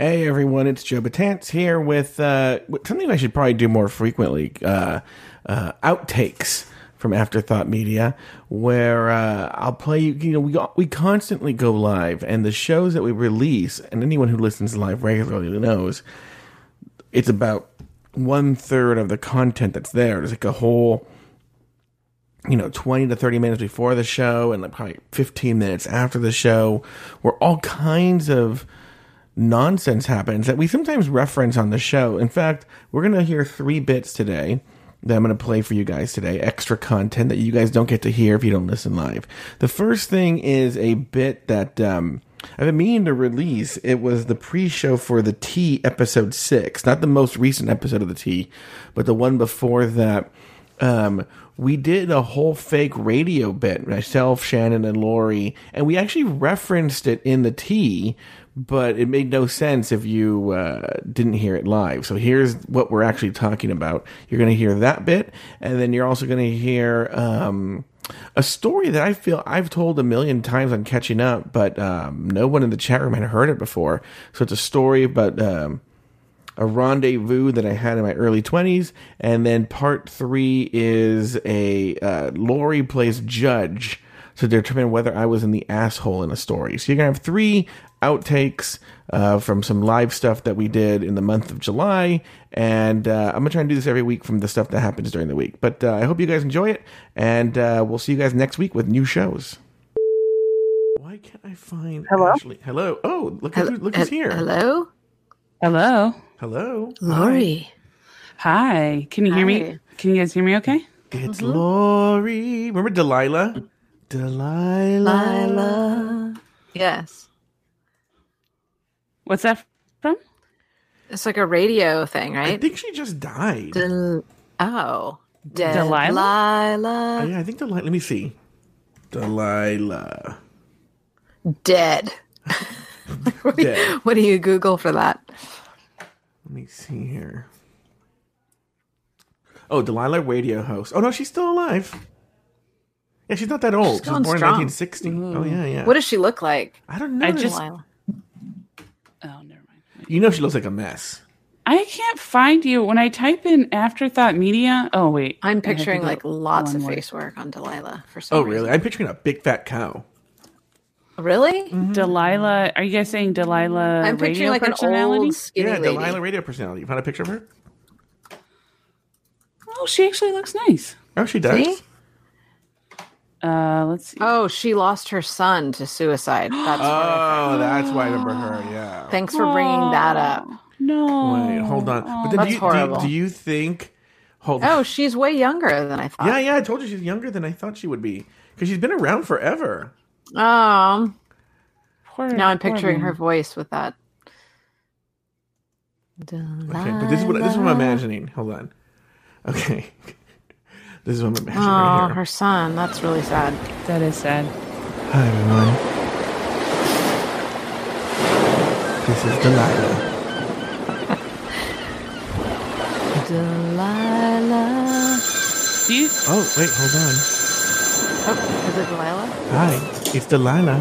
Hey everyone, it's Joe Betance here with uh, something I should probably do more frequently uh, uh, outtakes from Afterthought Media, where uh, I'll play you. You know, we we constantly go live, and the shows that we release, and anyone who listens live regularly knows, it's about one third of the content that's there. There's like a whole you know, 20 to 30 minutes before the show and like probably 15 minutes after the show, where all kinds of nonsense happens that we sometimes reference on the show. In fact, we're going to hear three bits today that I'm going to play for you guys today, extra content that you guys don't get to hear if you don't listen live. The first thing is a bit that um, I've been meaning to release. It was the pre-show for the T episode six, not the most recent episode of the T, but the one before that. Um, we did a whole fake radio bit, myself, Shannon, and Lori, and we actually referenced it in the tea, but it made no sense if you uh, didn't hear it live. So here's what we're actually talking about. You're going to hear that bit, and then you're also going to hear um, a story that I feel I've told a million times on catching up, but um, no one in the chat room had heard it before. So it's a story about. Um, a rendezvous that I had in my early 20s. And then part three is a uh, Lori plays judge to determine whether I was in the asshole in a story. So you're going to have three outtakes uh, from some live stuff that we did in the month of July. And uh, I'm going to try and do this every week from the stuff that happens during the week. But uh, I hope you guys enjoy it. And uh, we'll see you guys next week with new shows. Why can't I find Hello? Ashley? Hello. Oh, look, who, look who's here. Hello, Hello. Hello. Lori. Hi. Can you hear me? Can you guys hear me okay? It's mm-hmm. Lori. Remember Delilah? Delilah. Lila. Yes, What's that from? it's like a radio thing, right? I think she just died. Del- oh, De- Delilah? Oh, Lila. yeah, I think Delilah. Let me see. Delilah. Dead. what, do you, what do you Google for that? Let me see here. Oh, Delilah radio host. Oh no, she's still alive. Yeah, she's not that old. She's She was born strong. in 1960. Oh mm. yeah, yeah. What does she look like? I don't know. I just- Delilah. Oh, never mind. you know, she looks like a mess. I can't find you when I type in Afterthought Media. Oh wait, I I'm picturing like lots of face work on Delilah for some Oh reason. really? I'm picturing a big fat cow. Really? Delilah. Are you guys saying Delilah? I'm radio picturing like an personality? old skinny yeah, lady. Delilah radio personality. You found a picture of her? Oh, she actually looks nice. Oh, she does. See? Uh, let's see. Oh, she lost her son to suicide. That's Oh, that's why I remember her. Yeah. Thanks for bringing that up. No. Wait, hold on. But then That's do you, do, horrible. you, do you think? Hold Oh, she's way younger than I thought. Yeah, yeah. I told you she's younger than I thought she would be because she's been around forever. Um, Poor- now I'm picturing her voice with that. Okay, but this is what this is what I'm imagining. Hold on. Okay, this is what I'm imagining Oh, right here. her son. That's really sad. That is sad. Hi everyone. This is Delilah. Delilah. Do you? Oh wait, hold on. Oh, is it Delilah? Hi, it's Delilah.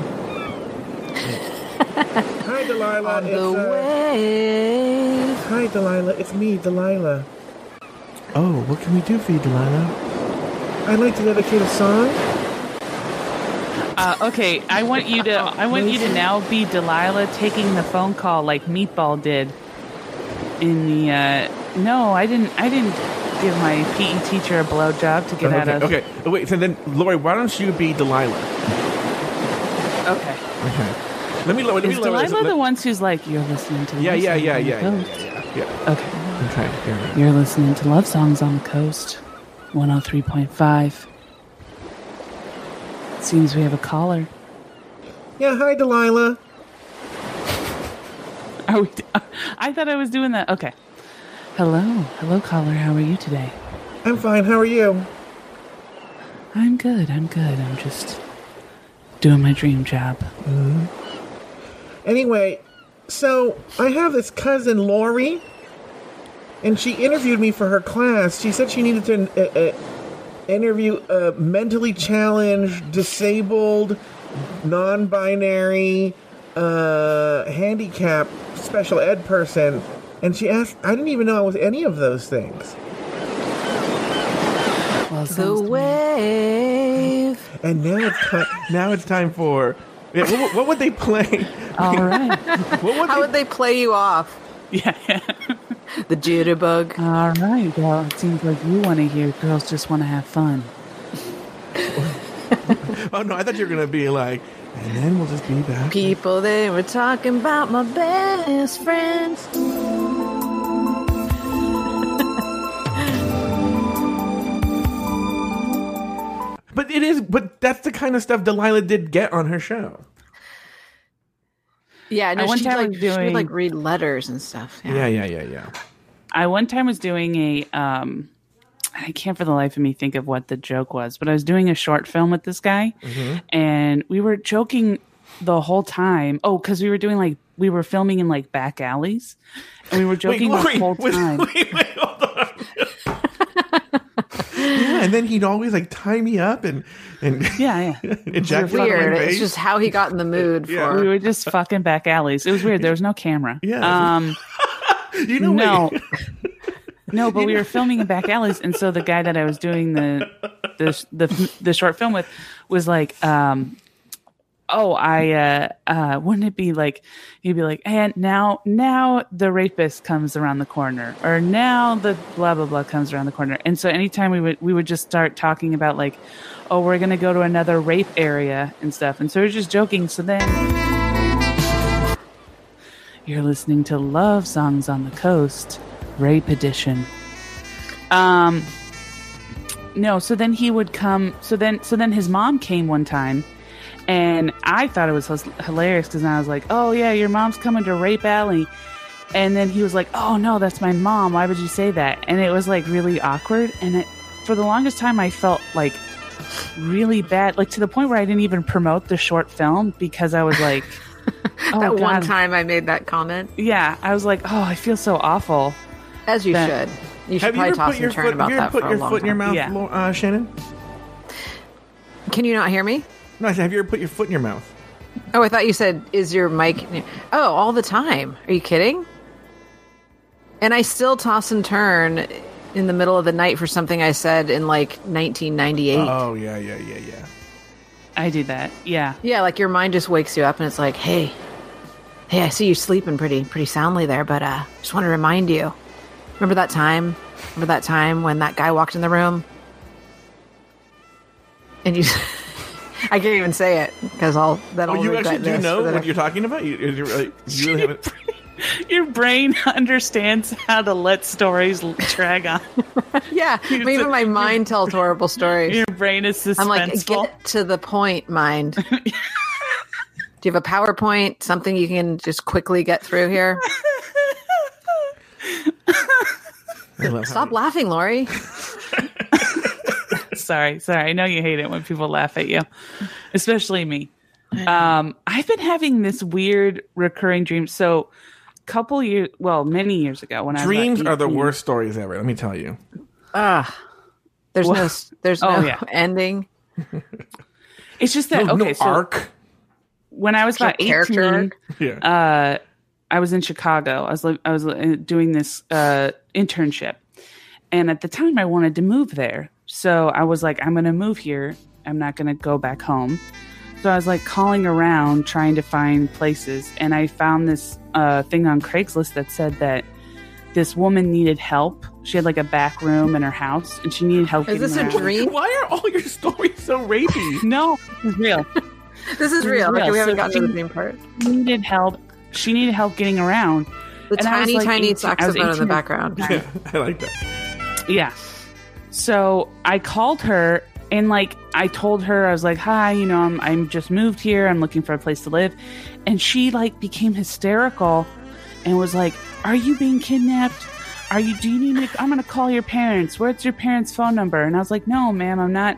Hi Delilah. On the way. Hi Delilah, it's me, Delilah. Oh, what can we do for you, Delilah? I'd like to dedicate a song. Uh, okay, I want you to. I want you to now be Delilah taking the phone call like Meatball did in the. Uh, no, I didn't. I didn't give my PE teacher a blowjob to get out of. okay. Oh, wait, so then, Lori, why don't you be Delilah? Okay. Okay. Let me lower. Let me Is lower this. Delilah Let- the one who's like, you're listening to? Yeah, Love yeah, Songs yeah, on the yeah, yeah, Coast." yeah, yeah. Okay. I'm trying to hear it. You're listening to Love Songs on the Coast, 103.5. Seems we have a caller. Yeah, hi, Delilah. Are we, I thought I was doing that. Okay. Hello. Hello, caller. How are you today? I'm fine. How are you? I'm good. I'm good. I'm just doing my dream job. Anyway, so I have this cousin Lori, and she interviewed me for her class. She said she needed to uh, uh, interview a mentally challenged, disabled, non-binary, uh, handicapped special ed person, and she asked. I didn't even know I was any of those things. Well, The sounds- wave. And now it's time. Now it's time for. Yeah, what, what would they play? all right. What would How they, would they play you off? yeah, yeah. The jitterbug. All right. Well, it seems like you want to hear girls just want to have fun. oh no, I thought you were gonna be like, and then we'll just be back. People, they were talking about my best friends. But it is. But that's the kind of stuff Delilah did get on her show. Yeah, no, I one time like, was she would like read letters and stuff. Yeah, yeah, yeah, yeah. I one time was doing a um I can't for the life of me think of what the joke was, but I was doing a short film with this guy and we were joking the whole time. Oh, cuz we were doing like we were filming in like back alleys and we were joking Lori, the whole time. Wait, wait, hold on. Yeah, and then he'd always like tie me up and and Yeah, yeah. ejaculate on my Weird. It's just how he got in the mood Yeah. for. We were just fucking back alleys. It was weird. There was no camera. Yeah. Um you know, no. No, but we were filming in back alleys, and so the guy that I was doing the the the, the short film with was like, um, "Oh, I uh, uh, wouldn't it be like he'd be like, and now now the rapist comes around the corner, or now the blah blah blah comes around the corner." And so anytime we would we would just start talking about like, "Oh, we're gonna go to another rape area and stuff," and so we we're just joking. So then. You're listening to Love Songs on the Coast, Rape Edition. Um no, so then he would come so then so then his mom came one time and I thought it was hilarious cuz I was like, "Oh yeah, your mom's coming to Rape Alley." And then he was like, "Oh no, that's my mom. Why would you say that?" And it was like really awkward and it, for the longest time I felt like really bad, like to the point where I didn't even promote the short film because I was like Oh, that one time I made that comment, Yeah, I was like, oh, I feel so awful. as you That- should. You should Have you probably ever toss put your and turn foot? about Have you ever put your foot in your mouth, Yeah. Uh, Shannon? Can you not hear me? No, I said, have you ever put your foot in your mouth? Oh, I thought you said, "Is your mic?" Oh, all the time. Are you kidding? And I still toss and turn in the middle of the night for something I said in like 1998. Oh yeah, yeah, yeah, yeah. I do that. Yeah. Yeah, like your mind just wakes you up and it's like, "Hey, hey, I see you sleeping pretty pretty soundly there, but uh just want to remind you. Remember that time? Remember that time when that guy walked in the room?" And you I can't even say it because I'll then Oh, you actually do know what I- you're talking about? You, you really, you really haven't. Your brain understands how to let stories drag on. Yeah, even my mind tells horrible stories. Your brain is suspenseful. I'm like, get to the point, mind. Do you have a PowerPoint? Something you can just quickly get through here? I love how Stop laughing, Lori. Sorry, sorry. I know you hate it when people laugh at you, especially me. Um, I've been having this weird recurring dream. So, a couple years, well, many years ago, when Dreams I was about are the worst stories ever. Let me tell you. Ah, there's no, there's Oh, no yeah. ending. It's just that No, okay. no so arc. when I was about eighteen. Yeah. uh, I was in Chicago. I was li- I was uh, doing this uh, internship, and at the time I wanted to move there. So I was like, I'm going to move here. I'm not going to go back home. So I was like calling around trying to find places, and I found this uh, thing on Craigslist that said that this woman needed help. She had like a back room in her house, and she needed help. Is getting this a around. dream? Why are all your stories so rapey? No, this is real. This is is real. Okay, real. we haven't So gotten to the she- dream part. She needed help. She needed help getting around. The And I was, tiny, like, tiny 18 I saxophone in the background. Yeah, I like that. Yeah. So I called her and like I told her I was like, "Hi, you know, I'm I'm just moved here. I'm looking for a place to live." And she like became hysterical and was like, "Are you being kidnapped? Are you do you need me to, I'm going to call your parents. Where's your parents' phone number?" And I was like, "No, ma'am, I'm not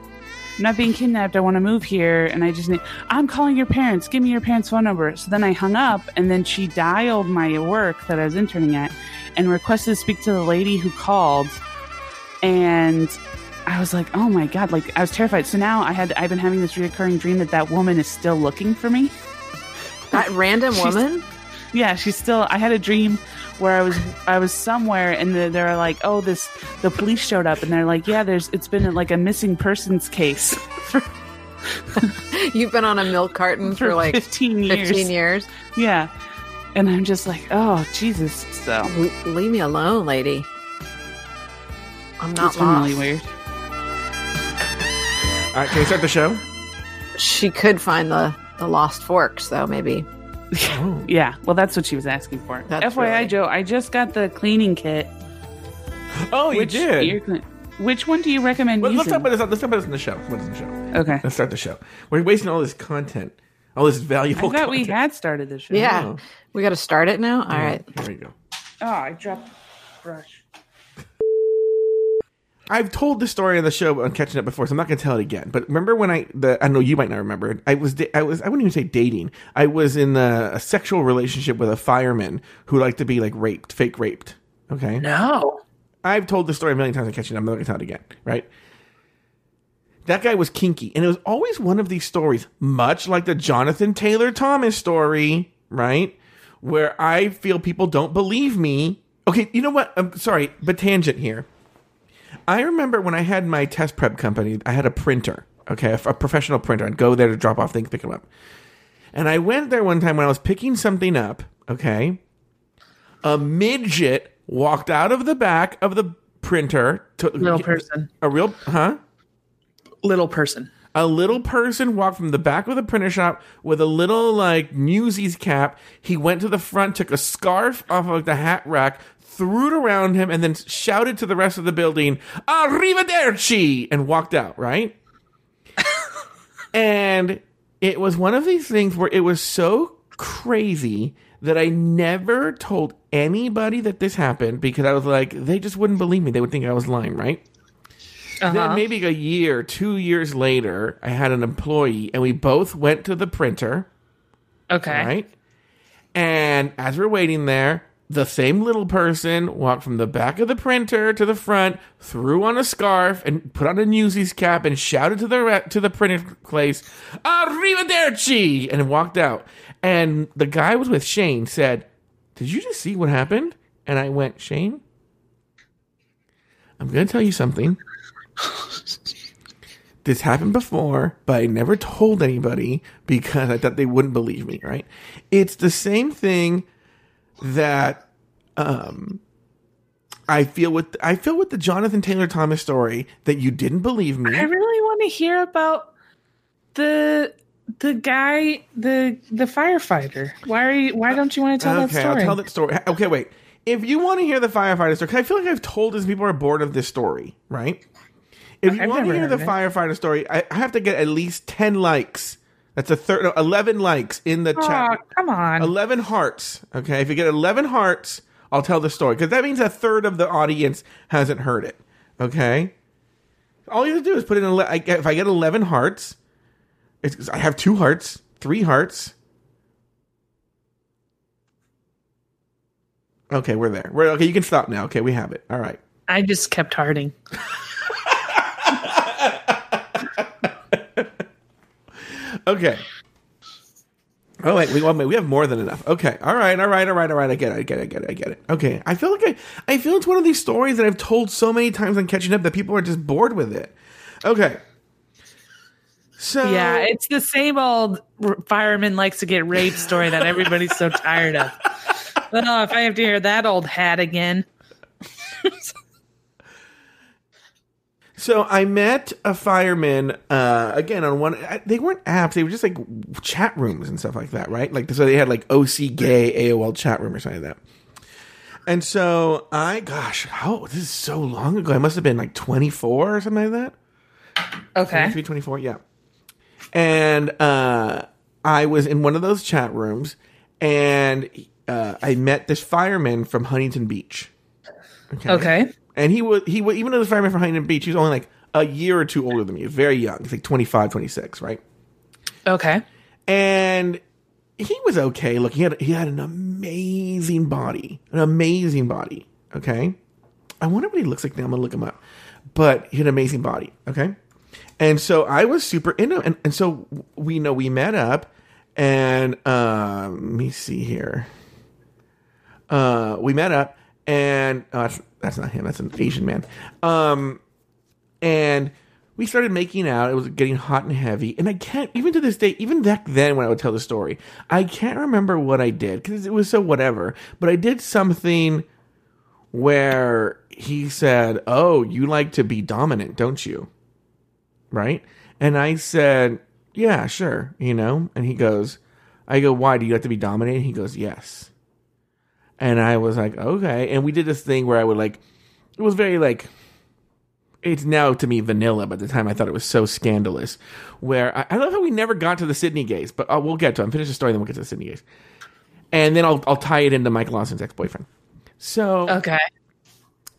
I'm not being kidnapped. I want to move here and I just need I'm calling your parents. Give me your parents' phone number." So then I hung up and then she dialed my work that I was interning at and requested to speak to the lady who called and I was like, "Oh my god!" Like I was terrified. So now I had I've been having this recurring dream that that woman is still looking for me. That random woman? Yeah, she's still. I had a dream where I was I was somewhere and the, they're like, oh, this the police showed up and they're like, yeah, there's it's been like a missing persons case for, You've been on a milk carton for, for like 15 years. 15 years. Yeah, and I'm just like, oh Jesus. So Le- leave me alone, lady. I'm not it's really weird. All right, can we start the show? She could find the the lost forks, though. Maybe. Yeah, well, that's what she was asking for. That's FYI, really- Joe, I just got the cleaning kit. Oh, you Which did. ear cle- which one do you recommend Well, let's talk about this. Let's talk about this in the show. Let's talk about this in the show. okay, Let's start the show. We're wasting all this content, all this valuable. I valuable. thought we had started the show. Yeah. Oh. We got to start it now. All right. Here we go. Oh, I dropped brush. I've told this story on the show on catching up before, so I'm not going to tell it again. But remember when I, the, I know you might not remember. I was, I was, I wouldn't even say dating. I was in a, a sexual relationship with a fireman who liked to be like raped, fake raped. Okay. No. I've told this story a million times on catching up. I'm not going to tell it again. Right. That guy was kinky, and it was always one of these stories, much like the Jonathan Taylor Thomas story, right? Where I feel people don't believe me. Okay, you know what? I'm sorry, but tangent here. I remember when I had my test prep company, I had a printer, okay, a, a professional printer. I'd go there to drop off things, pick them up. And I went there one time when I was picking something up, okay. A midget walked out of the back of the printer to Little person. a real, huh? Little person. A little person walked from the back of the printer shop with a little like Newsies cap. He went to the front, took a scarf off of the hat rack, threw it around him, and then shouted to the rest of the building, "Arrivederci!" and walked out. Right, and it was one of these things where it was so crazy that I never told anybody that this happened because I was like, they just wouldn't believe me. They would think I was lying, right? Uh-huh. Then maybe a year, two years later, I had an employee and we both went to the printer, Okay. right? And as we're waiting there, the same little person walked from the back of the printer to the front, threw on a scarf and put on a Newsies cap and shouted to the re- to the printer place, "Arrivederci!" and walked out. And the guy was with Shane said, "Did you just see what happened?" And I went, "Shane, I'm going to tell you something." this happened before, but I never told anybody because I thought they wouldn't believe me, right? It's the same thing that um I feel with I feel with the Jonathan Taylor Thomas story that you didn't believe me. I really want to hear about the the guy, the the firefighter. Why are you? Why don't you want to tell that okay, story? I'll tell that story. Okay, wait. If you want to hear the firefighter story, I feel like I've told this, people are bored of this story, right? If you I've want to hear the it. firefighter story, I, I have to get at least ten likes. That's a third, no, eleven likes in the Aw, chat. come on. 11 hearts. Okay. If you get 11 hearts, I'll tell the story because that means a third of the audience hasn't heard it. Okay. All you have to do is put in, ele- I get, if I get 11 hearts, it's, I have two hearts, three hearts. Okay, we're there. We're okay. You can stop now. Okay, we have it. All right. I just kept hearting. Okay. Oh wait, we, well, wait, we have more than enough. Okay, all right, all right, all right, all right. I get it, I get it, I get it, I get it. Okay, I feel like I, I feel it's one of these stories that I've told so many times on catching up that people are just bored with it. Okay, so Yeah, it's the same old fireman likes to get raped story that everybody's so tired of. But oh, if I have to hear that old hat again. So I met a fireman uh, again on one. They weren't apps; they were just like chat rooms and stuff like that, right? Like so, they had like OC Gay AOL chat room or something like that. And so I, gosh, oh, this is so long ago. I must have been like twenty four or something like that. Okay. 23, 24, yeah. And uh, I was in one of those chat rooms, and uh, I met this fireman from Huntington Beach. Okay. Okay. And he was he was even though the fireman from Huntington Beach, he was only like a year or two older than me, very young. He's like 25, 26, right? Okay. And he was okay. Look, he had he had an amazing body, an amazing body. Okay, I wonder what he looks like now. I'm gonna look him up, but he had an amazing body. Okay, and so I was super into him, and, and so we know we met up, and um, let me see here. uh, we met up, and uh, that's, that's not him. That's an Asian man. Um, and we started making out. It was getting hot and heavy, and I can't even to this day, even back then when I would tell the story, I can't remember what I did because it was so whatever. But I did something where he said, "Oh, you like to be dominant, don't you?" Right? And I said, "Yeah, sure." You know, and he goes, "I go, why do you like to be dominant?" He goes, "Yes." And I was like, "Okay." And we did this thing where I would like, it was very like it's now to me vanilla, but at the time I thought it was so scandalous. Where I, I love how we never got to the Sydney gays, but uh, we'll get to. it. Finish the story, then we'll get to the Sydney gays, and then I'll I'll tie it into Mike Lawson's ex boyfriend. So Okay.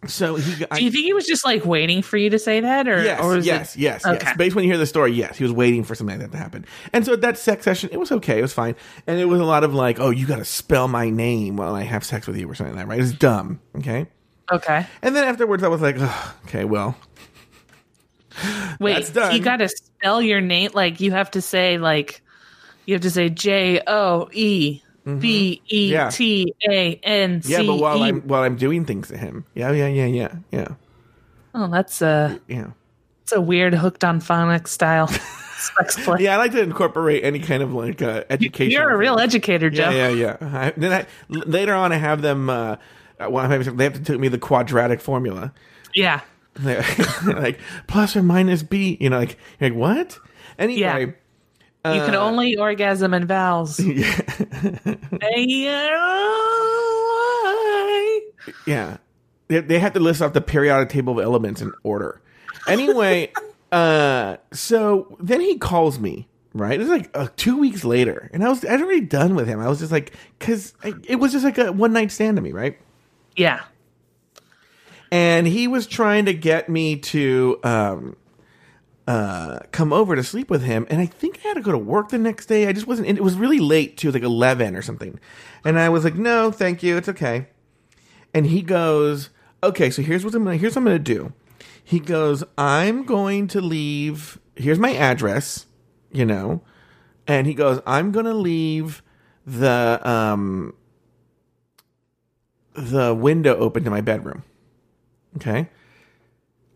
So he. I, Do you think he was just like waiting for you to say that, or Yes, or was yes, it, yes, Okay. yes. Based when you hear the story, yes, he was waiting for something like that to happen. And so at that sex session, it was okay, it was fine, and it was a lot of like, oh, you got to spell my name while I have sex with you or something like that, right? It's dumb, okay. Okay. And then afterwards, I was like, okay, well, Wait, you got to spell your name like you have to say like you have to say J O E B E Yeah. T A N C yeah, but while I'm while I'm doing things to him, yeah, yeah, yeah, yeah, yeah, Oh, that's a yeah. it's a weird hooked on phonics style. Yeah, I like to incorporate any kind of like uh, education. You're a real educator, Joe. Yeah, yeah, yeah. I, then I, later on, I have them. Uh, well, I'm having, they have to teach me the quadratic formula. Yeah. Like plus or minus b. You know, like you're like what? Anyway, You can only orgasm in vowels. Hey, yeah, they, they have to list off the periodic table of elements in order. Anyway, uh, so then he calls me. Right, it was like uh, two weeks later, and I was I'd already done with him. I was just like, because it was just like a one night stand to me, right? yeah. and he was trying to get me to um uh come over to sleep with him and i think i had to go to work the next day. I just wasn't it was really late too like 11 or something. And i was like no thank you. It's okay. And he goes okay so here's what i'm gonna here's what i'm gonna do. He goes i'm going to leave here's my address you know. And he goes i'm gonna leave the um the window open to my bedroom. Okay.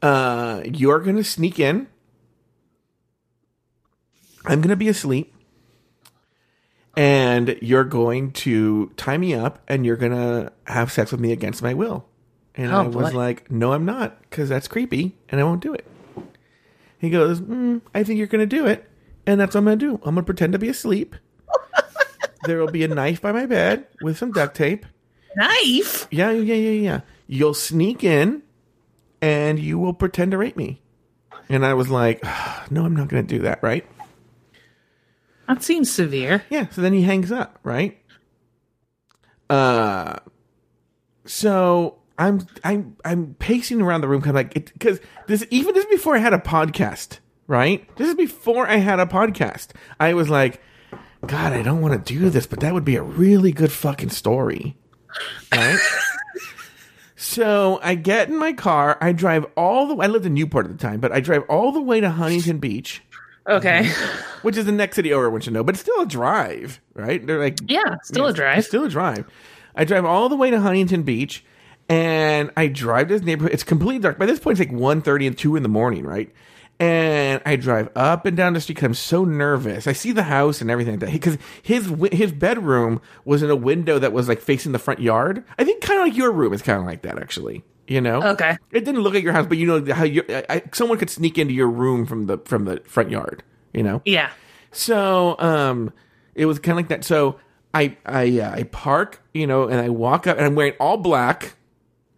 Uh, you're gonna sneak in. I'm gonna be asleep, and you're going to tie me up, and you're gonna have sex with me against my will. And Oh, I was boy. like, "No, I'm not, because that's creepy, and I won't do it." He goes, mm, "I think you're gonna do it, and that's what I'm gonna do. I'm gonna pretend to be asleep. there will be a knife by my bed with some duct tape." Knife. Yeah, yeah, yeah, yeah. You'll sneak in and you will pretend to rape me. And I was like, no, I'm not going to do that, right? That seems severe. Yeah. So then he hangs up, right? Uh, so I'm I'm I'm pacing around the room, kind of like because this even this is before I had a podcast, right? This is before I had a podcast. I was like, God, I don't want to do this, but that would be a really good fucking story, right? so I get in my car. I drive all the. I lived in Newport at the time, but I drive all the way to Huntington Beach Okay. Mm-hmm. which is the next city over, which you know, but it's still a drive, right? They're like, Yeah, still a drive. Still a drive. I drive all the way to Huntington Beach, and I drive to this neighborhood. It's completely dark. By this point, it's like 1.30 and two in the morning, right? And I drive up and down the street because I'm so nervous. I see the house and everything like that because his his bedroom was in a window that was like facing the front yard. I think kind of like your room is kind of like that, actually. You know? Okay. It didn't look like your house, but you know how you I, someone could sneak into your room from the from the front yard. You know? Yeah. So um, it was kind of like that. So I I uh, I park, you know, and I walk up, and I'm wearing all black.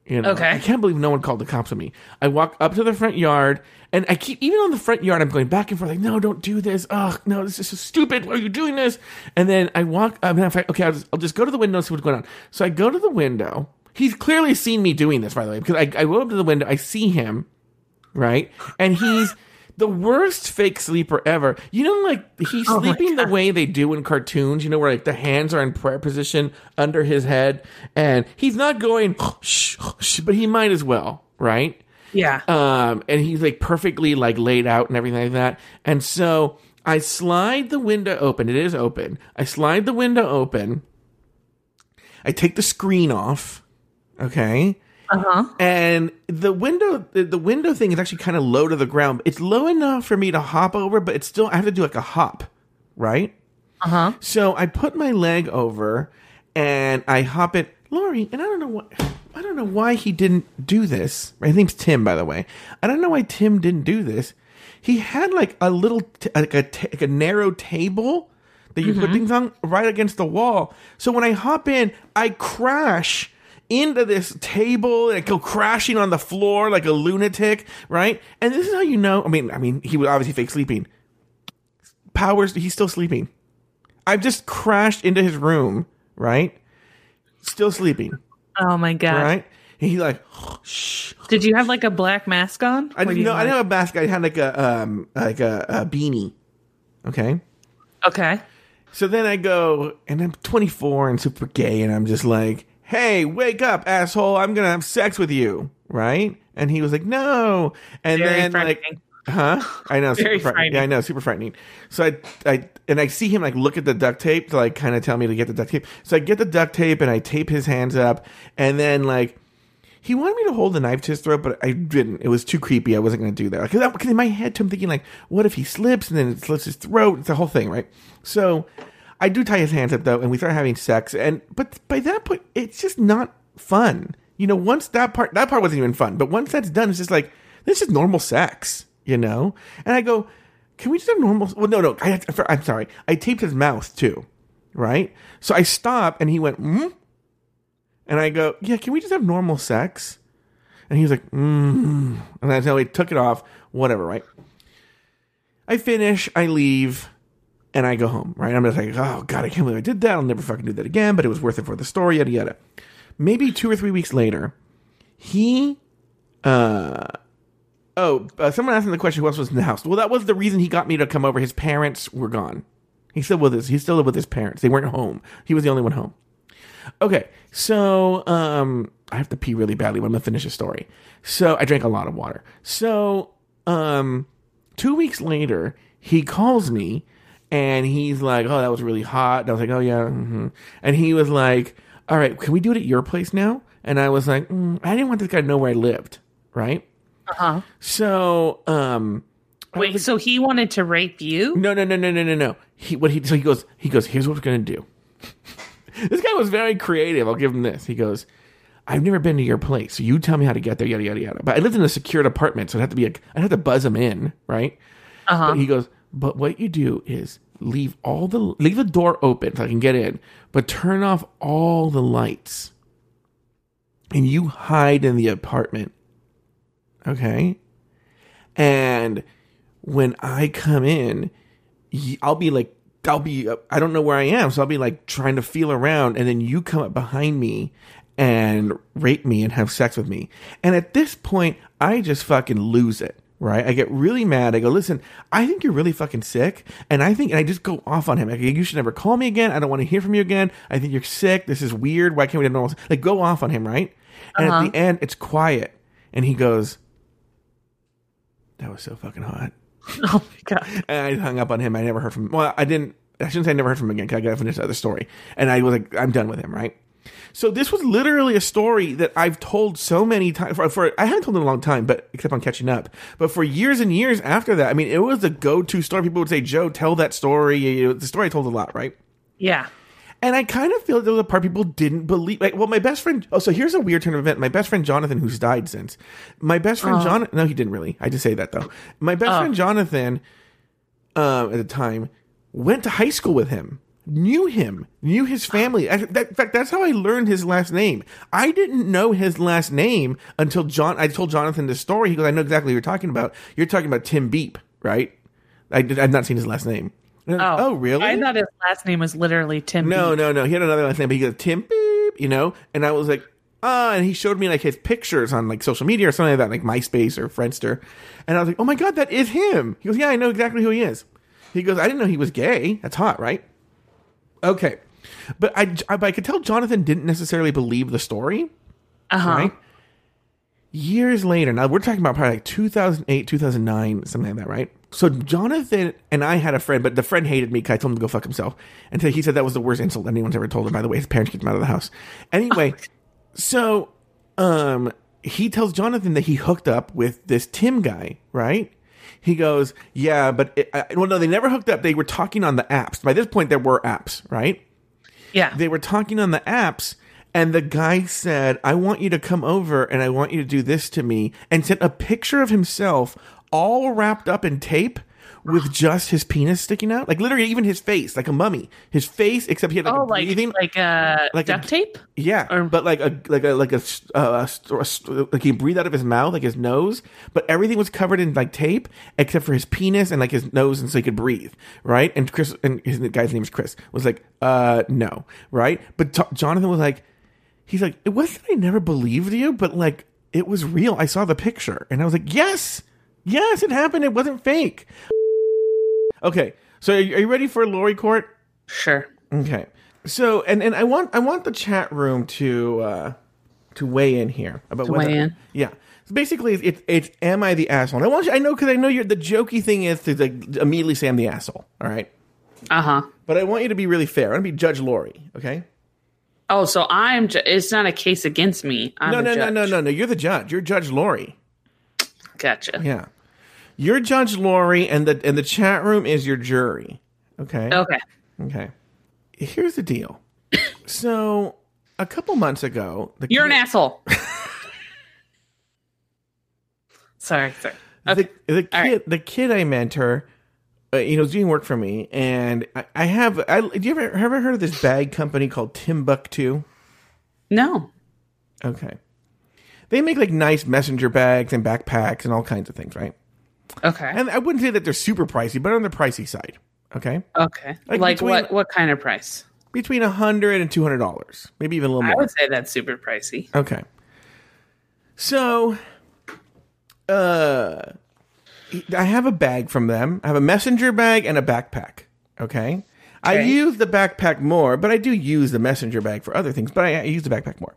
You know, Okay. I can't believe no one called the cops on me. I walk up to the front yard, and I keep even on the front yard. I'm going back and forth, like, no, don't do this. Ugh, no, this is so stupid. Why are you doing this? And then I walk. I'm like, okay, I'll just, I'll just go to the window and see what's going on. So I go to the window. He's clearly seen me doing this, by the way, because I, I go up to the window. I see him, right? And he's the worst fake sleeper ever. You know, like he's Oh sleeping the way they do in cartoons. You know, where like the hands are in prayer position under his head, and he's not going shh, shh, but he might as well, right? Yeah. Um, and he's like perfectly like laid out and everything like that. And so I slide the window open. It is open. I slide the window open. I take the screen off. Okay. Uh huh. And the window, the, window thing is actually kind of low to the ground. It's low enough for me to hop over, but it's still, I have to do like a hop, right? Uh huh. So I put my leg over and I hop it, Lori, and I don't know what, I don't know why he didn't do this. His name's Tim, by the way. I don't know why Tim didn't do this. He had like a little, t- like a, t- like a narrow table that you put things on right against the wall. So when I hop in, I crash into this table and go crashing on the floor like a lunatic, right? And this is how you know. I mean, I mean, he was obviously fake sleeping. Powers, he's still sleeping. I've just crashed into his room, right? Still sleeping, Oh my god. right? And he's like, shh. Did you have like a black mask on? I didn't know. I didn't have a mask. I had like a um like a, a beanie. Okay. Okay. So then I go, and I'm 24 and super gay, and I'm just like, hey, wake up, asshole. I'm going to have sex with you. Right? And he was like, no. And Very then, like, huh? I know. Very super frightening. frightening. Yeah, I know. Super frightening. So I, I, and I see him like look at the duct tape to like kind of tell me to get the duct tape. So I get the duct tape and I tape his hands up, and then like, he wanted me to hold the knife to his throat, but I didn't. It was too creepy. I wasn't going to do that. Because in my head, I'm thinking, like, what if he slips and then it slips his throat? It's the whole thing, right? So I do tie his hands up, though, and we start having sex. And But by that point, it's just not fun. You know, once that part, that part wasn't even fun. But once that's done, it's just like, this is normal sex, you know? And I go, can we just have normal? Well, no, no. I I'm sorry. I taped his mouth, too, right? So I stop, and he went, hmm? And I go, yeah, can we just have normal sex? And he was like, mm. And that's how he took it off, whatever, right? I finish, I leave, and I go home, right? I'm just like, oh, God, I can't believe I did that. I'll never fucking do that again, but it was worth it for the story, yada, yada. Maybe two or three weeks later, he, uh, oh, uh, someone asked him the question, who else was in the house? Well, that was the reason he got me to come over. His parents were gone. He still with his, he still lived with his parents. They weren't home. He was the only one home. Okay, so um, I have to pee really badly, but I'm gonna finish the story. So I drank a lot of water. So um, two weeks later, he calls me and he's like, "Oh, that was really hot." And I was like, "Oh yeah," hmm and he was like, "All right, can we do it at your place now?" And I was like, mm, "I didn't want this guy to know where I lived, right?" Uh huh. So um, Wait, so he wanted to rape you? no, no, no, no, no, no, no. He what he so he goes he goes. Here's what we're gonna do. this guy was very creative. I'll give him this. He goes, I've never been to your place, so you tell me how to get there. Yada yada yada. But I lived in a secured apartment, so I'd have to be. i'd have to buzz him in, right? Uh huh. But he goes, but what you do is leave all the leave the door open so I can get in, but turn off all the lights, and you hide in the apartment. Okay, and when I come in, I'll be like, I'll be, I don't know where I am, so I'll be like trying to feel around, and then you come up behind me and rape me and have sex with me. And at this point, I just fucking lose it. Right? I get really mad. I go, listen, I think you're really fucking sick. And I think, and I just go off on him. Like, you should never call me again. I don't want to hear from you again. I think you're sick. This is weird. Why can't we have normal? Like, go off on him, right? And Uh-huh. at the end, it's quiet. And he goes, that was so fucking hot. Oh my god. And I hung up on him. I never heard from him. Well, I didn't. I shouldn't say I never heard from him again because I got to finish the other story. And I was like, I'm done with him, right? So this was literally a story that I've told so many times. For, for I haven't told it in a long time, but except on catching up. But for years and years after that, I mean, it was the go-to story. People would say, "Joe, tell that story." You know, the story I told a lot, right? Yeah. And I kind of feel that there was a part people didn't believe. Like, well, my best friend. Oh, so here's a weird turn of event. My best friend Jonathan, who's died since. My best friend Jonathan. No, he didn't really. I just say that though. My best friend Jonathan, um, at the time, went to high school with him. Knew him, knew his family. I, that, in fact, that's how I learned his last name. I didn't know his last name until John. I told Jonathan this story. He goes, "I know exactly what you're talking about. You're talking about Tim Beep, right?" I did, I've not seen his last name. And I was, Oh, oh, really? I thought his last name was literally Tim. No, Beep. no, no. He had another last name, but he goes Tim Beep, you know. And I was like, ah. And he showed me like his pictures on like social media or something like that, like MySpace or Friendster. And I was like, oh my god, that is him. He goes, yeah, I know exactly who he is. He goes, I didn't know he was gay. That's hot, right? Okay, but I, I, but I could tell Jonathan didn't necessarily believe the story. Uh huh. Right? Years later, now we're talking about probably like 2008, 2009, something like that, right? so Jonathan and I had a friend, but the friend hated me because I told him to go fuck himself. And so he said that was the worst insult anyone's ever told him. By the way, his parents kicked him out of the house. Anyway, so um, he tells Jonathan that he hooked up with this Tim guy, right? He goes, yeah, but it, I, well, no, they never hooked up. They were talking on the apps. By this point, there were apps, right? Yeah. they were talking on the apps and the guy said i want you to come over and i want you to do this to me and sent a picture of himself all wrapped up in tape with just his penis sticking out like literally even his face like a mummy his face except he had like oh, a like breathing like uh, Like a- duct tape. yeah, Or- but like a like a like a, uh, a a like he breathed out of his mouth, like his nose, but everything was covered in like tape except for his penis and like his nose, and so he could breathe, right? And Chris and his guy's name is Chris was like, uh, no, right? But t- Jonathan was like, he's like, it wasn't I never believed you, but like it was real. I saw the picture, and I was like, yes, yes, it happened. It wasn't fake. Okay, so are you, are you ready for Lori Court? Sure. Okay. So and and I want I want the chat room to uh to weigh in here about To whether, weigh in? Yeah. So basically it's it's, it's am I the asshole? And I want you I know cuz I know you're the jokey thing is to like immediately say I'm the asshole, all right? Uh huh. But I want you to be really fair. I want to be Judge Lori, okay? Oh, so I'm. Ju- it's not a case against me. I'm No, no, no, no, no, no. You're the judge. You're Judge Lori. Gotcha. Yeah. You're Judge Lori and the and the chat room is your jury. Okay? Okay. Okay. Here's the deal. so, a couple months ago, the You're an asshole. sorry. Sorry. Okay. the, the kid, right. the kid I mentor, uh, you know, is doing work for me, and I, I have. I, do you ever ever heard of this bag company called Timbuk2? No. Okay, they make like nice messenger bags and backpacks and all kinds of things, right? Okay. And I wouldn't say that they're super pricey, but on the pricey side. Okay, okay. Like Like, between- what? What kind of price? between a hundred and two hundred dollars, maybe even a little I more. I would say that's super pricey. Okay. So, uh, I have a bag from them. I have a messenger bag and a backpack. Okay. I use the backpack more, but I do use the messenger bag for other things, but I, I use the backpack more.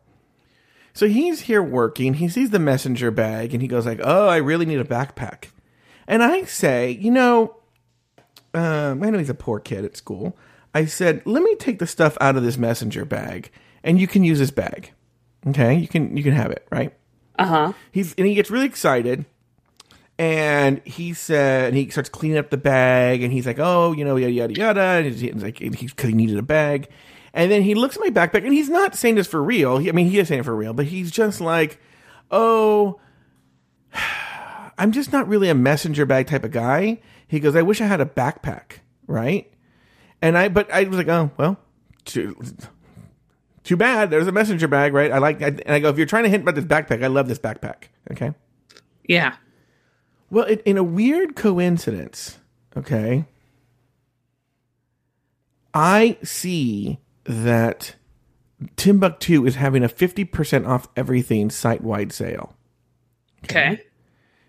So he's here working. He sees the messenger bag and he goes like, "Oh, I really need a backpack." And I say, "You know, um, I know he's a poor kid at school. I said, let me take the stuff out of this messenger bag, and you can use this bag. Okay, you can you can have it, right? Uh huh. He's and he gets really excited, and he said, and he starts cleaning up the bag, and he's like, oh, you know, yada yada yada, and he's, like, he's because he needed a bag, and then he looks at my backpack, and he's not saying this for real. He, I mean, he is saying it for real, but he's just like, oh. I'm just not really a messenger bag type of guy. He goes, I wish I had a backpack, right? And I, but I was like, oh well, too, too bad. There's a messenger bag, right? I like, and I go, if you're trying to hint about this backpack, I love this backpack. Okay. Yeah. Well, it, in a weird coincidence, okay, I see that Timbuk2 is having a 50% off everything site wide sale. Okay.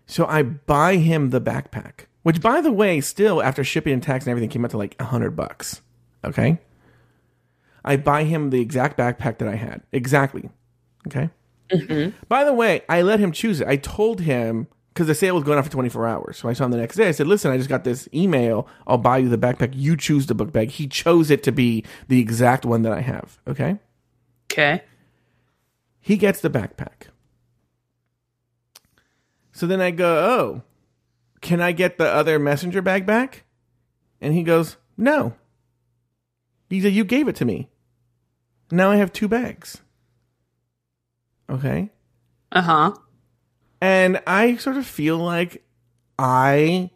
So I buy him the backpack, which by the way, still after shipping and tax and everything came out to like a hundred bucks. Okay. I buy him the exact backpack that I had. Exactly. Okay. Mm-hmm. By the way, I let him choose it. I told him because the sale was going on for 24 hours. So I saw him the next day. I said, listen, I just got this email. I'll buy you the backpack. You choose the book bag. He chose it to be the exact one that I have. Okay. Okay. He gets the backpack. So then I go, Oh, can I get the other messenger bag back? And he goes, No. He said, You gave it to me. Now I have two bags. Okay. Uh huh. And I sort of feel like I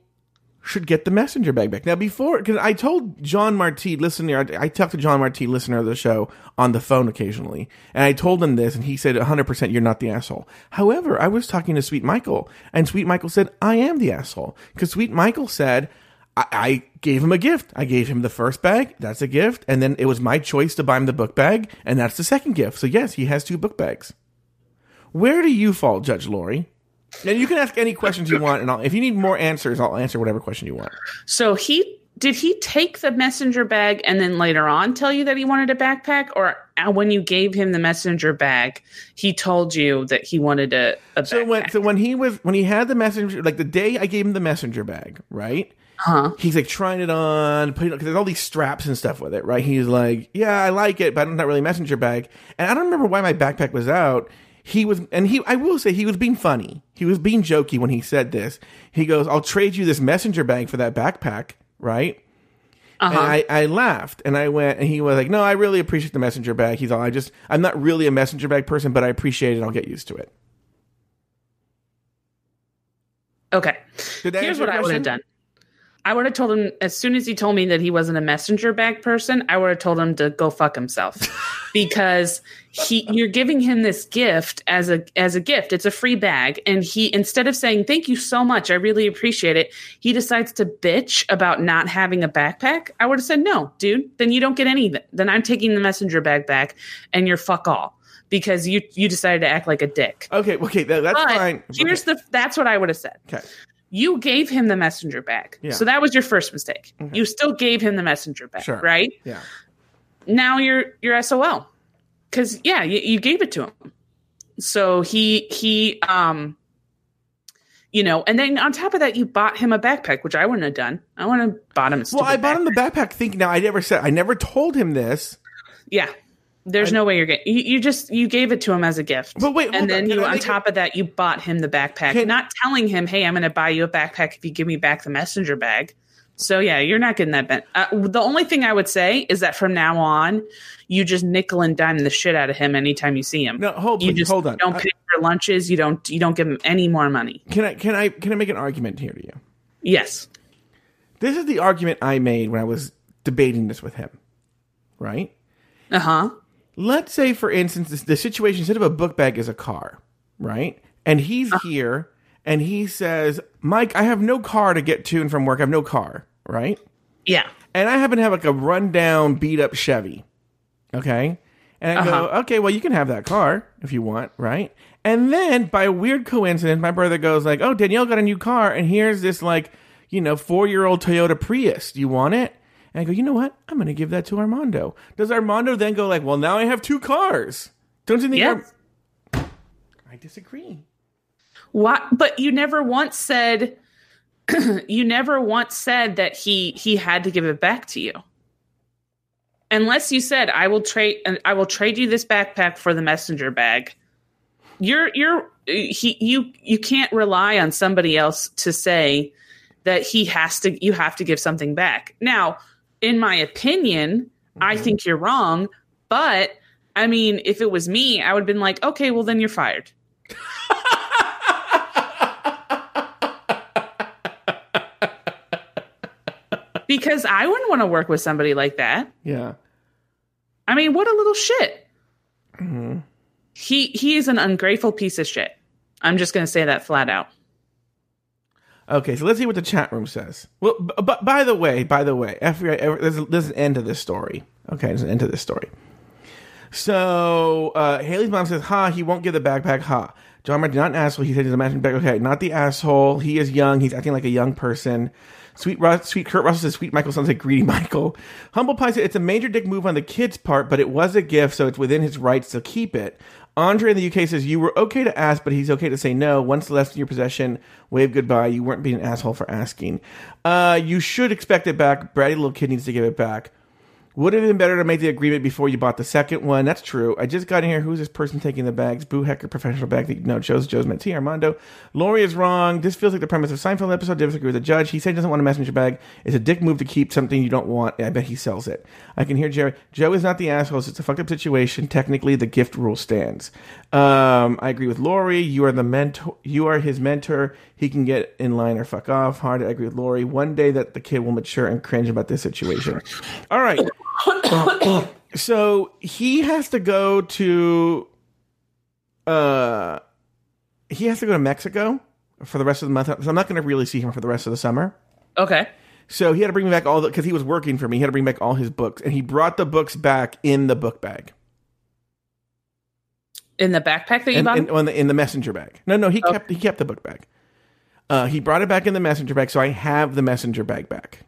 should get the messenger bag back. Now, before, because I told John Marti, listener, I, I talk to John Marti, listener of the show, on the phone occasionally. And I told him this, and he said, 100% you're not the asshole. However, I was talking to Sweet Michael, and Sweet Michael said, I am the asshole. Because Sweet Michael said, I, I gave him a gift. I gave him the first bag. That's a gift. And then it was my choice to buy him the book bag. And that's the second gift. So, yes, he has two book bags. Where do you fall, Judge Lori? And you can ask any questions you want, and I'll, if you need more answers, I'll answer whatever question you want. So he did he take the messenger bag and then later on tell you that he wanted a backpack, or uh, when you gave him the messenger bag, he told you that he wanted a, a So backpack? when so when he was when he had the messenger like the day I gave him the messenger bag, right? huh? He's like trying it on, putting because there's all these straps and stuff with it, right? He's like, yeah, I like it, but I'm not really a messenger bag. And I don't remember why my backpack was out. He was, and he, I will say, he was being funny. He was being jokey when he said this. He goes, "I'll trade you this messenger bag for that backpack," right? Uh-huh. And I, I laughed and I went, and he was like, "No, I really appreciate the messenger bag." He's all, "I just, I'm not really a messenger bag person, but I appreciate it. I'll get used to it." Okay. Here's what I would have done. I would have told him as soon as he told me that he wasn't a messenger bag person, I would have told him to go fuck himself. because he you're giving him this gift as a as a gift. It's a free bag and he instead of saying thank you so much, I really appreciate it, he decides to bitch about not having a backpack. I would have said, "No, dude, then you don't get any. Then I'm taking the messenger bag back and you're fuck all." Because you you decided to act like a dick. Okay, okay, that, that's But fine. here's the that's what I would have said okay. You gave him the messenger bag. Yeah. So that was your first mistake. You still gave him the messenger bag, Sure. right? Yeah. Now you're you're SOL. Cuz yeah, you, you gave it to him. So he he um you know, and then on top of that you bought him a backpack, which I wouldn't have done. I wouldn't have bought him a Well, I bought him the backpack. backpack thinking now I never said I never told him this. Yeah. There's no way you're getting you, you just you gave it to him as a gift. But wait, and then on. You on top of that you bought him the backpack, Can- not telling him, "Hey, I'm going to buy you a backpack if you give me back the messenger bag." So yeah, you're not getting that bent. Uh, the only thing I would say is that from now on, you just nickel and dime the shit out of him anytime you see him. No, hold you just hold on. don't I- pay for lunches. You don't you don't give him any more money. Can I can I can I make an argument here to you? Yes. This is the argument I made when I was debating this with him. Right? Uh huh. Let's say for instance the situation instead of a book bag is a car, right? And he's Uh-huh. here and he says, "Mike, I have no car to get to and from work. I have no car." Right? Yeah. and I happen to have like a rundown, beat up Chevy. Okay. And I go, Uh-huh. okay, well, you can have that car if you want, right? And then by a weird coincidence, my brother goes like, oh, Danielle got a new car, and here's this like, you know, four year old Toyota Prius. Do you want it? And I go, you know what? I'm going to give that to Armando. Does Armando then go like, well, now I have two cars? Don't you think? Yes. Ar- I disagree. What? But you never once said. you never once said that he he had to give it back to you. Unless you said, "I will trade. I will trade you this backpack for the messenger bag." You're you're he you you can't rely on somebody else to say that he has to. You have to give something back. Now, in my opinion, I mm-hmm. think you're wrong. But I mean, if it was me, I would have been like, "Okay, well then you're fired." because I wouldn't want to work with somebody like that. Yeah. I mean, what a little shit. Mm-hmm. He he is an ungrateful piece of shit. I'm just going to say that flat out. Okay, so let's see what the chat room says. Well, b- but by the way, by the way, after I- ever- there's, there's an end to this story. Okay, there's an end to this story. So uh, Haley's mom says, "Ha, he won't give the backpack. Ha." John Martin, not an asshole. He said he's a matching back. Okay, not the asshole. He is young. He's acting like a young person. Sweet, Ru- sweet Kurt Russell says, "Sweet Michael sounds like greedy Michael." Humble Pie said, "It's a major dick move on the kid's part, but it was a gift, so it's within his rights to keep it." Andre in the UK says, "You were okay to ask, but he's okay to say no. Once left in your possession, wave goodbye. You weren't being an asshole for asking. Uh, you should expect it back. Bratty little kid needs to give it back." Would have been better to make the agreement before you bought the second one. That's true. I just got in here. Who's this person taking the bags? Boo Hecker, professional bag. that- No, Joe's Joe's meant T. Armando. Lori is wrong. This feels like the premise of Seinfeld episode. Disagree with the judge. He said he doesn't want a messenger bag. It's a dick move to keep something you don't want. I bet he sells it. I can hear Jerry. Joe is not the asshole. It's a fucked up situation. Technically, the gift rule stands. Um, I agree with Lori. You are the mentor. You are his mentor. He can get in line or fuck off. Hard. I agree with Lori. One day that the kid will mature and cringe about this situation. All right. so he has to go to uh he has to go to Mexico for the rest of the month. So I'm not going to really see him for the rest of the summer. Okay. So he had to bring back all the because he was working for me. He had to bring back all his books, and he brought the books back in the book bag, In the backpack that you in, bought? in, the, in the messenger bag. No, no, he Oh. kept he kept the book bag. Uh, he brought it back in the messenger bag, so I have the messenger bag back.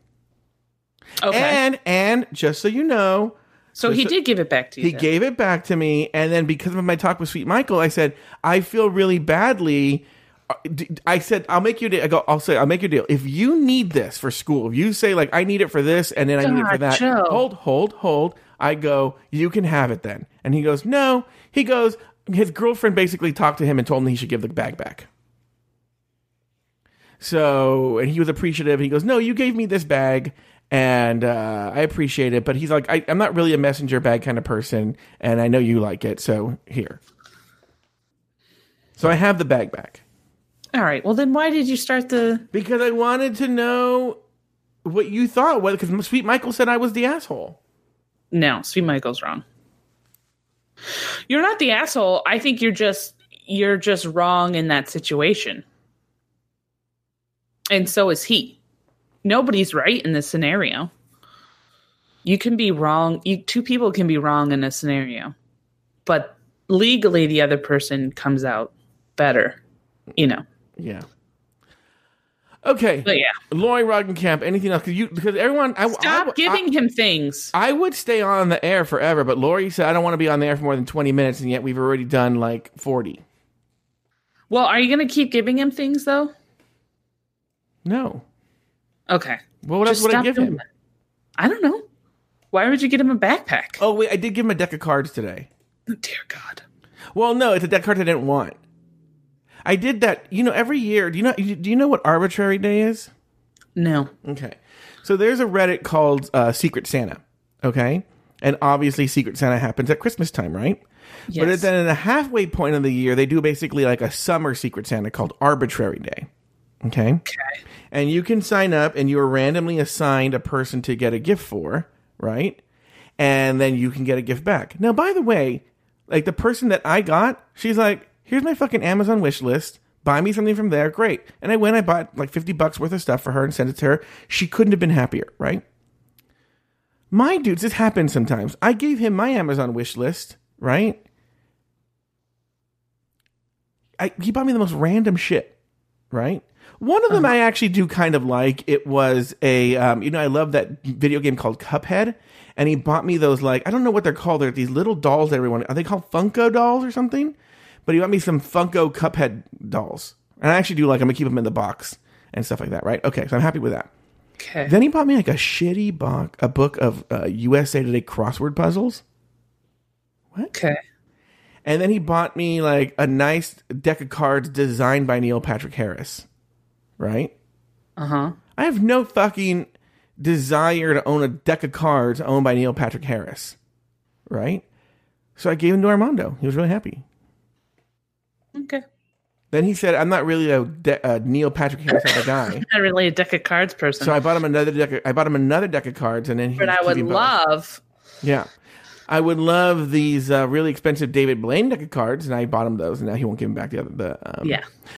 Okay. And and just so you know, so he did give it back to you. he then. gave it back to me, and then because of my talk with Sweet Michael, I said I feel really badly. Uh, I said I'll make you. a deal. I go. I'll say I'll make you a deal. If you need this for school, if you say like I need it for this, and then I need it for that. Joe. Hold, hold, hold. I go. You can have it then. And he goes. No. He goes. His girlfriend basically talked to him and told him he should give the bag back. So, and he was appreciative. He goes, "No, you gave me this bag, and uh, I appreciate it." But he's like, I, "I'm not really a messenger bag kind of person, and I know you like it, so here." So I have the bag back All right. Well, then why did you start the? because I wanted to know what you thought. Whether because Sweet Michael said I was the asshole. No, Sweet Michael's wrong. You're not the asshole. I think you're just you're just wrong in that situation. And so is he. Nobody's right in this scenario. You can be wrong. You two people can be wrong in a scenario. But legally the other person comes out better. You know. Yeah. Okay. But yeah. Lori Roggenkamp. Anything else? Because you because everyone. I, Stop I, giving him things. I would stay on the air forever, but Lori said I don't want to be on the air for more than 20 minutes, and yet we've already done like 40. Well, are you gonna keep giving him things though? No. Okay. Well, what Just else would I give him? that. I don't know. Why would you get him a backpack? Oh, wait, I did give him a deck of cards today. dear God. Well, no, it's a deck of cards I didn't want. I did that, you know, every year. Do you know do you know what arbitrary day is? No. Okay. So there's a Reddit called uh, Secret Santa, okay? And obviously Secret Santa happens at Christmas time, right? Yes. But then in the halfway point of the year, they do basically like a summer Secret Santa called Arbitrary Day. Okay. Okay. And you can sign up and you are randomly assigned a person to get a gift for, right? And then you can get a gift back. Now, by the way, like the person that I got, she's like, here's my fucking Amazon wish list. Buy me something from there. Great. And I went, I bought like 50 bucks worth of stuff for her and sent it to her. She couldn't have been happier, right? My dudes, this happens sometimes. I gave him my Amazon wish list, right? I, he bought me the most random shit, right? One of them I actually do kind of like. It was a, um, you know, I love that video game called Cuphead, and he bought me those like I don't know what they're called. They're these little dolls that everyone are they called Funko dolls or something? But he bought me some Funko Cuphead dolls, and I actually do like. I'm gonna keep them in the box and stuff like that, right? Okay, so I'm happy with that. Okay. Then he bought me like a shitty book, a book of uh, USA Today crossword puzzles. What? Okay. And then he bought me like a nice deck of cards designed by Neil Patrick Harris. Right? Uh huh. I have no fucking desire to own a deck of cards owned by Neil Patrick Harris. Right? So I gave him to Armando. He was really happy. Okay. Then he said, I'm not really a, de- Neil Patrick Harris type of guy. Not really a deck of cards person. So I bought him another deck. Of, I bought him another deck of cards, and then he but I would both. love. Yeah. I would love these uh, really expensive David Blaine deck of cards, and I bought him those, and now he won't give him back the other. The um, Yeah.